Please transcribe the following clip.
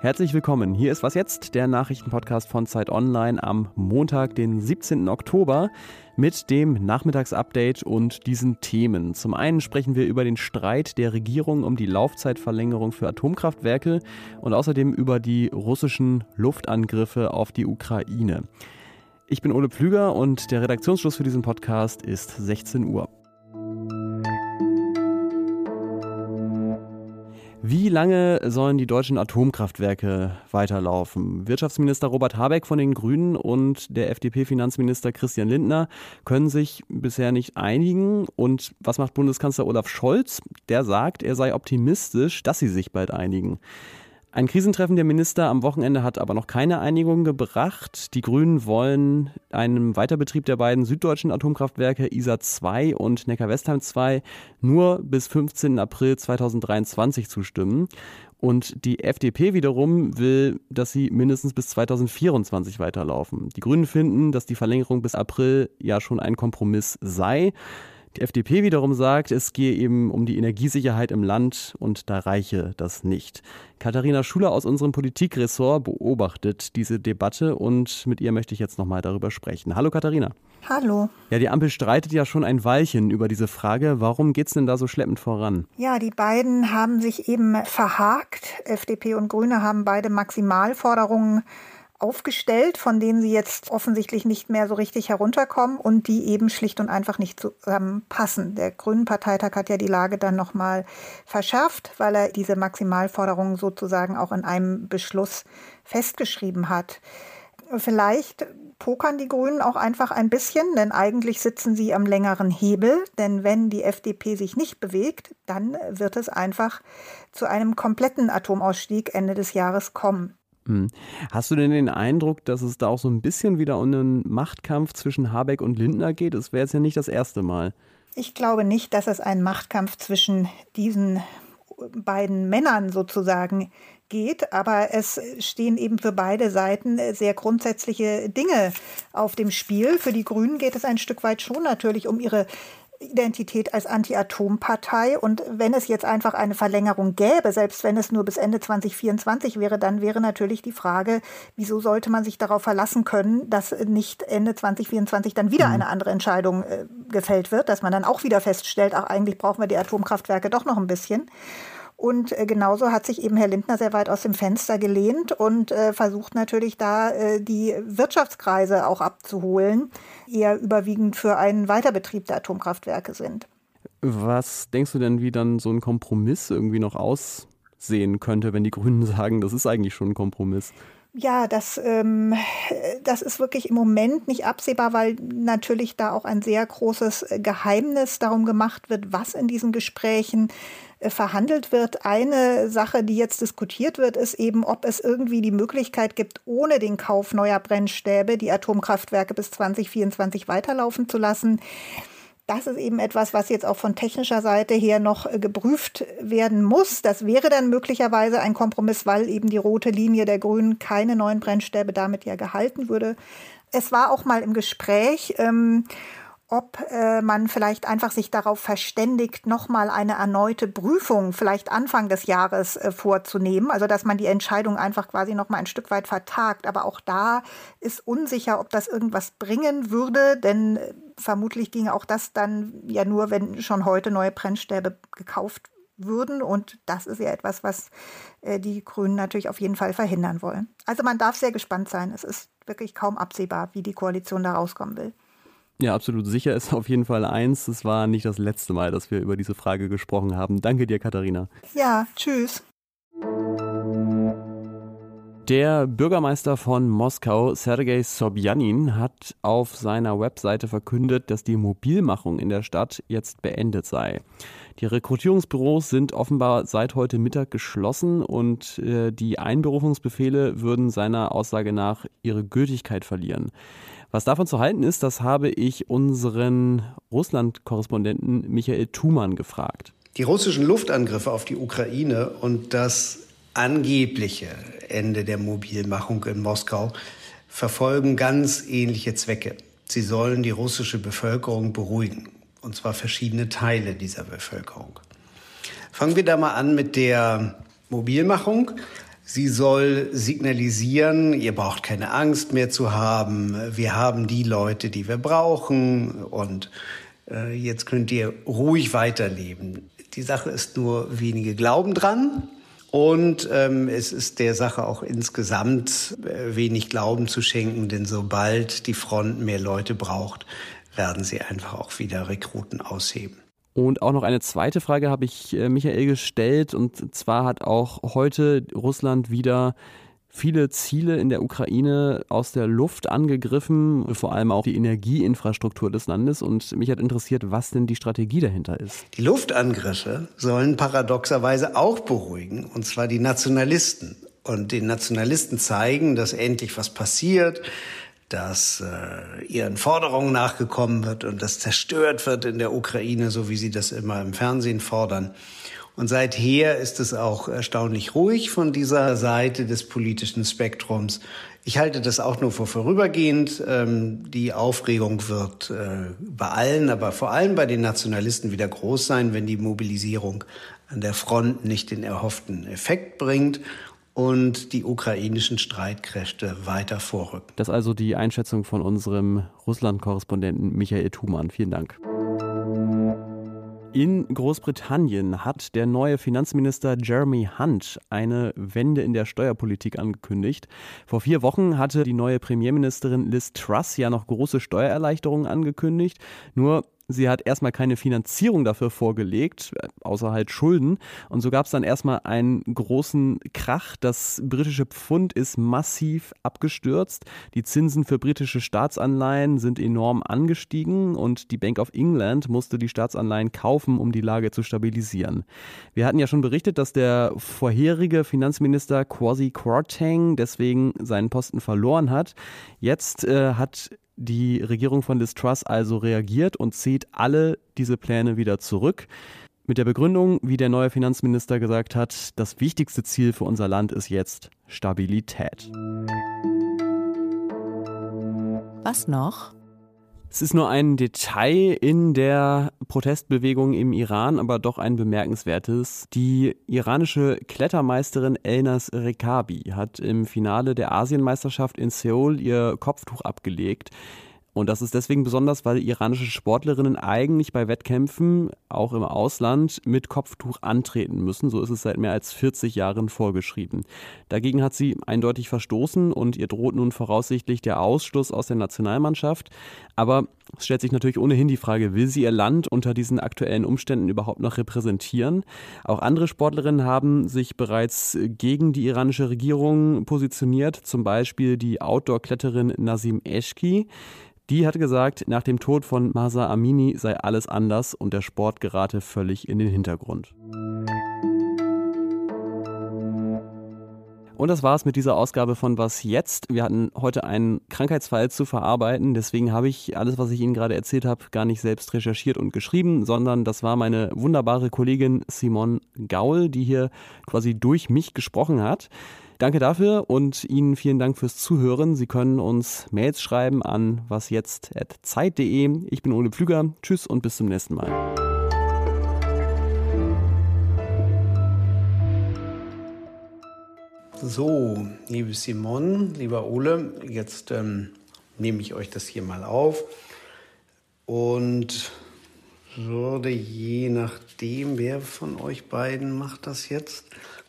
Herzlich willkommen. Hier ist Was jetzt, der Nachrichtenpodcast von Zeit Online am Montag, den 17. Oktober mit dem Nachmittagsupdate und diesen Themen. Zum einen sprechen wir über den Streit der Regierung um die Laufzeitverlängerung für Atomkraftwerke und außerdem über die russischen Luftangriffe auf die Ukraine. Ich bin Ole Pflüger und der Redaktionsschluss für diesen Podcast ist 16 Uhr. Wie lange sollen die deutschen Atomkraftwerke weiterlaufen? Wirtschaftsminister Robert Habeck von den Grünen und der FDP-Finanzminister Christian Lindner können sich bisher nicht einigen. Und was macht Bundeskanzler Olaf Scholz? Der sagt, er sei optimistisch, dass sie sich bald einigen. Ein Krisentreffen der Minister am Wochenende hat aber noch keine Einigung gebracht. Die Grünen wollen einem Weiterbetrieb der beiden süddeutschen Atomkraftwerke ISA 2 und Neckar-Westheim 2 nur bis 15. April 2023 zustimmen. Und die FDP wiederum will, dass sie mindestens bis 2024 weiterlaufen. Die Grünen finden, dass die Verlängerung bis April ja schon ein Kompromiss sei. Die FDP wiederum sagt, es gehe eben um die Energiesicherheit im Land und da reiche das nicht. Katharina Schuler aus unserem Politikressort beobachtet diese Debatte und mit ihr möchte ich jetzt nochmal darüber sprechen. Hallo Katharina. Hallo. Ja, die Ampel streitet ja schon ein Weilchen über diese Frage. Warum geht es denn da so schleppend voran? Ja, die beiden haben sich eben verhakt. FDP und Grüne haben beide Maximalforderungen aufgestellt, von denen sie jetzt offensichtlich nicht mehr so richtig herunterkommen und die eben schlicht und einfach nicht zusammenpassen. Der Grünen Parteitag hat ja die Lage dann nochmal verschärft, weil er diese Maximalforderungen sozusagen auch in einem Beschluss festgeschrieben hat. Vielleicht pokern die Grünen auch einfach ein bisschen, denn eigentlich sitzen sie am längeren Hebel. Denn wenn die FDP sich nicht bewegt, dann wird es einfach zu einem kompletten Atomausstieg Ende des Jahres kommen. Hm. Hast du denn den Eindruck, dass es da auch so ein bisschen wieder um einen Machtkampf zwischen Habeck und Lindner geht? Das wäre jetzt ja nicht das erste Mal. Ich glaube nicht, dass es einen Machtkampf zwischen diesen beiden Männern sozusagen geht, aber es stehen eben für beide Seiten sehr grundsätzliche Dinge auf dem Spiel. Für die Grünen geht es ein Stück weit schon natürlich um ihre Identität als Anti-Atom-Partei. Und wenn es jetzt einfach eine Verlängerung gäbe, selbst wenn es nur bis Ende 2024 wäre, dann wäre natürlich die Frage, wieso sollte man sich darauf verlassen können, dass nicht Ende 2024 dann wieder mhm. eine andere Entscheidung äh, gefällt wird, dass man dann auch wieder feststellt, ach, eigentlich brauchen wir die Atomkraftwerke doch noch ein bisschen. Und äh, genauso hat sich eben Herr Lindner sehr weit aus dem Fenster gelehnt und äh, versucht natürlich da äh, die Wirtschaftskreise auch abzuholen, eher überwiegend für einen Weiterbetrieb der Atomkraftwerke sind. Was denkst du denn, wie dann so ein Kompromiss irgendwie noch aussehen könnte, wenn die Grünen sagen, das ist eigentlich schon ein Kompromiss? Ja, das, ähm, das ist wirklich im Moment nicht absehbar, weil natürlich da auch ein sehr großes Geheimnis darum gemacht wird, was in diesen Gesprächen verhandelt wird. Eine Sache, die jetzt diskutiert wird, ist eben, ob es irgendwie die Möglichkeit gibt, ohne den Kauf neuer Brennstäbe die Atomkraftwerke bis 2024 weiterlaufen zu lassen. Das ist eben etwas, was jetzt auch von technischer Seite her noch äh, geprüft werden muss. Das wäre dann möglicherweise ein Kompromiss, weil eben die rote Linie der Grünen keine neuen Brennstäbe damit ja gehalten würde. Es war auch mal im Gespräch. Ähm, ob äh, man vielleicht einfach sich darauf verständigt, nochmal eine erneute Prüfung vielleicht Anfang des Jahres äh, vorzunehmen. Also dass man die Entscheidung einfach quasi nochmal ein Stück weit vertagt. Aber auch da ist unsicher, ob das irgendwas bringen würde, denn äh, vermutlich ginge auch das dann ja nur, wenn schon heute neue Brennstäbe gekauft würden. Und das ist ja etwas, was äh, die Grünen natürlich auf jeden Fall verhindern wollen. Also man darf sehr gespannt sein. Es ist wirklich kaum absehbar, wie die Koalition da rauskommen will. Ja, absolut sicher ist auf jeden Fall eins. Es war nicht das letzte Mal, dass wir über diese Frage gesprochen haben. Danke dir, Katharina. Ja, tschüss. Der Bürgermeister von Moskau, Sergei Sobjanin, hat auf seiner Webseite verkündet, dass die Mobilmachung in der Stadt jetzt beendet sei. Die Rekrutierungsbüros sind offenbar seit heute Mittag geschlossen und äh, die Einberufungsbefehle würden seiner Aussage nach ihre Gültigkeit verlieren. Was davon zu halten ist, das habe ich unseren Russland-Korrespondenten Michael Thumann gefragt. Die russischen Luftangriffe auf die Ukraine und das angebliche Ende der Mobilmachung in Moskau verfolgen ganz ähnliche Zwecke. Sie sollen die russische Bevölkerung beruhigen. und zwar verschiedene Teile dieser Bevölkerung. Fangen wir da mal an mit der Mobilmachung. Sie soll signalisieren, ihr braucht keine Angst mehr zu haben. Wir haben die Leute, die wir brauchen und äh, jetzt könnt ihr ruhig weiterleben. Die Sache ist nur, wenige glauben dran. Und ähm, es ist der Sache auch insgesamt äh, wenig Glauben zu schenken, denn sobald die Front mehr Leute braucht, werden sie einfach auch wieder Rekruten ausheben. Und auch noch eine zweite Frage habe ich äh, Michael gestellt. Und zwar hat auch heute Russland wieder viele Ziele in der Ukraine aus der Luft angegriffen, vor allem auch die Energieinfrastruktur des Landes. Und mich hat interessiert, was denn die Strategie dahinter ist. Die Luftangriffe sollen paradoxerweise auch beruhigen, und zwar die Nationalisten. Und den Nationalisten zeigen, dass endlich was passiert, dass äh, ihren Forderungen nachgekommen wird und das zerstört wird in der Ukraine, so wie sie das immer im Fernsehen fordern. Und seither ist es auch erstaunlich ruhig von dieser Seite des politischen Spektrums. Ich halte das auch nur für vorübergehend. Ähm, die Aufregung wird äh, bei allen, aber vor allem bei den Nationalisten wieder groß sein, wenn die Mobilisierung an der Front nicht den erhofften Effekt bringt und die ukrainischen Streitkräfte weiter vorrücken. Das ist also die Einschätzung von unserem Russland-Korrespondenten Michael Thumann. Vielen Dank. In Großbritannien hat der neue Finanzminister Jeremy Hunt eine Wende in der Steuerpolitik angekündigt. Vor vier Wochen hatte die neue Premierministerin Liz Truss ja noch große Steuererleichterungen angekündigt. Nur Sie hat erstmal keine Finanzierung dafür vorgelegt, außer halt Schulden. Und so gab es dann erstmal einen großen Krach. Das britische Pfund ist massiv abgestürzt. Die Zinsen für britische Staatsanleihen sind enorm angestiegen und die Bank of England musste die Staatsanleihen kaufen, um die Lage zu stabilisieren. Wir hatten ja schon berichtet, dass der vorherige Finanzminister Kwasi Kwarteng deswegen seinen Posten verloren hat. Jetzt äh, hat die Regierung von Liz Truss also reagiert und zieht alle diese Pläne wieder zurück. Mit der Begründung, wie der neue Finanzminister gesagt hat, das wichtigste Ziel für unser Land ist jetzt Stabilität. Was noch? Es ist nur ein Detail in der Protestbewegung im Iran, aber doch ein bemerkenswertes. Die iranische Klettermeisterin Elnas Rekabi hat im Finale der Asienmeisterschaft in Seoul ihr Kopftuch abgelegt. Und das ist deswegen besonders, weil iranische Sportlerinnen eigentlich bei Wettkämpfen, auch im Ausland, mit Kopftuch antreten müssen. So ist es seit mehr als 40 Jahren vorgeschrieben. Dagegen hat sie eindeutig verstoßen und ihr droht nun voraussichtlich der Ausschluss aus der Nationalmannschaft. Aber es stellt sich natürlich ohnehin die Frage, will sie ihr Land unter diesen aktuellen Umständen überhaupt noch repräsentieren? Auch andere Sportlerinnen haben sich bereits gegen die iranische Regierung positioniert, zum Beispiel die Outdoor-Kletterin Nazim Eschki. Die hatte gesagt, nach dem Tod von Masa Amini sei alles anders und der Sport gerate völlig in den Hintergrund. Und das war's mit dieser Ausgabe von Was jetzt? Wir hatten heute einen Krankheitsfall zu verarbeiten, deswegen habe ich alles, was ich Ihnen gerade erzählt habe, gar nicht selbst recherchiert und geschrieben, sondern das war meine wunderbare Kollegin Simon Gaul, die hier quasi durch mich gesprochen hat. Danke dafür und Ihnen vielen Dank fürs Zuhören. Sie können uns Mails schreiben an wasjetzt.zeit.de. Ich bin Ole Pflüger. Tschüss und bis zum nächsten Mal. So, liebe Simon, lieber Ole, jetzt ähm, nehme ich euch das hier mal auf und würde je nachdem, wer von euch beiden macht das jetzt,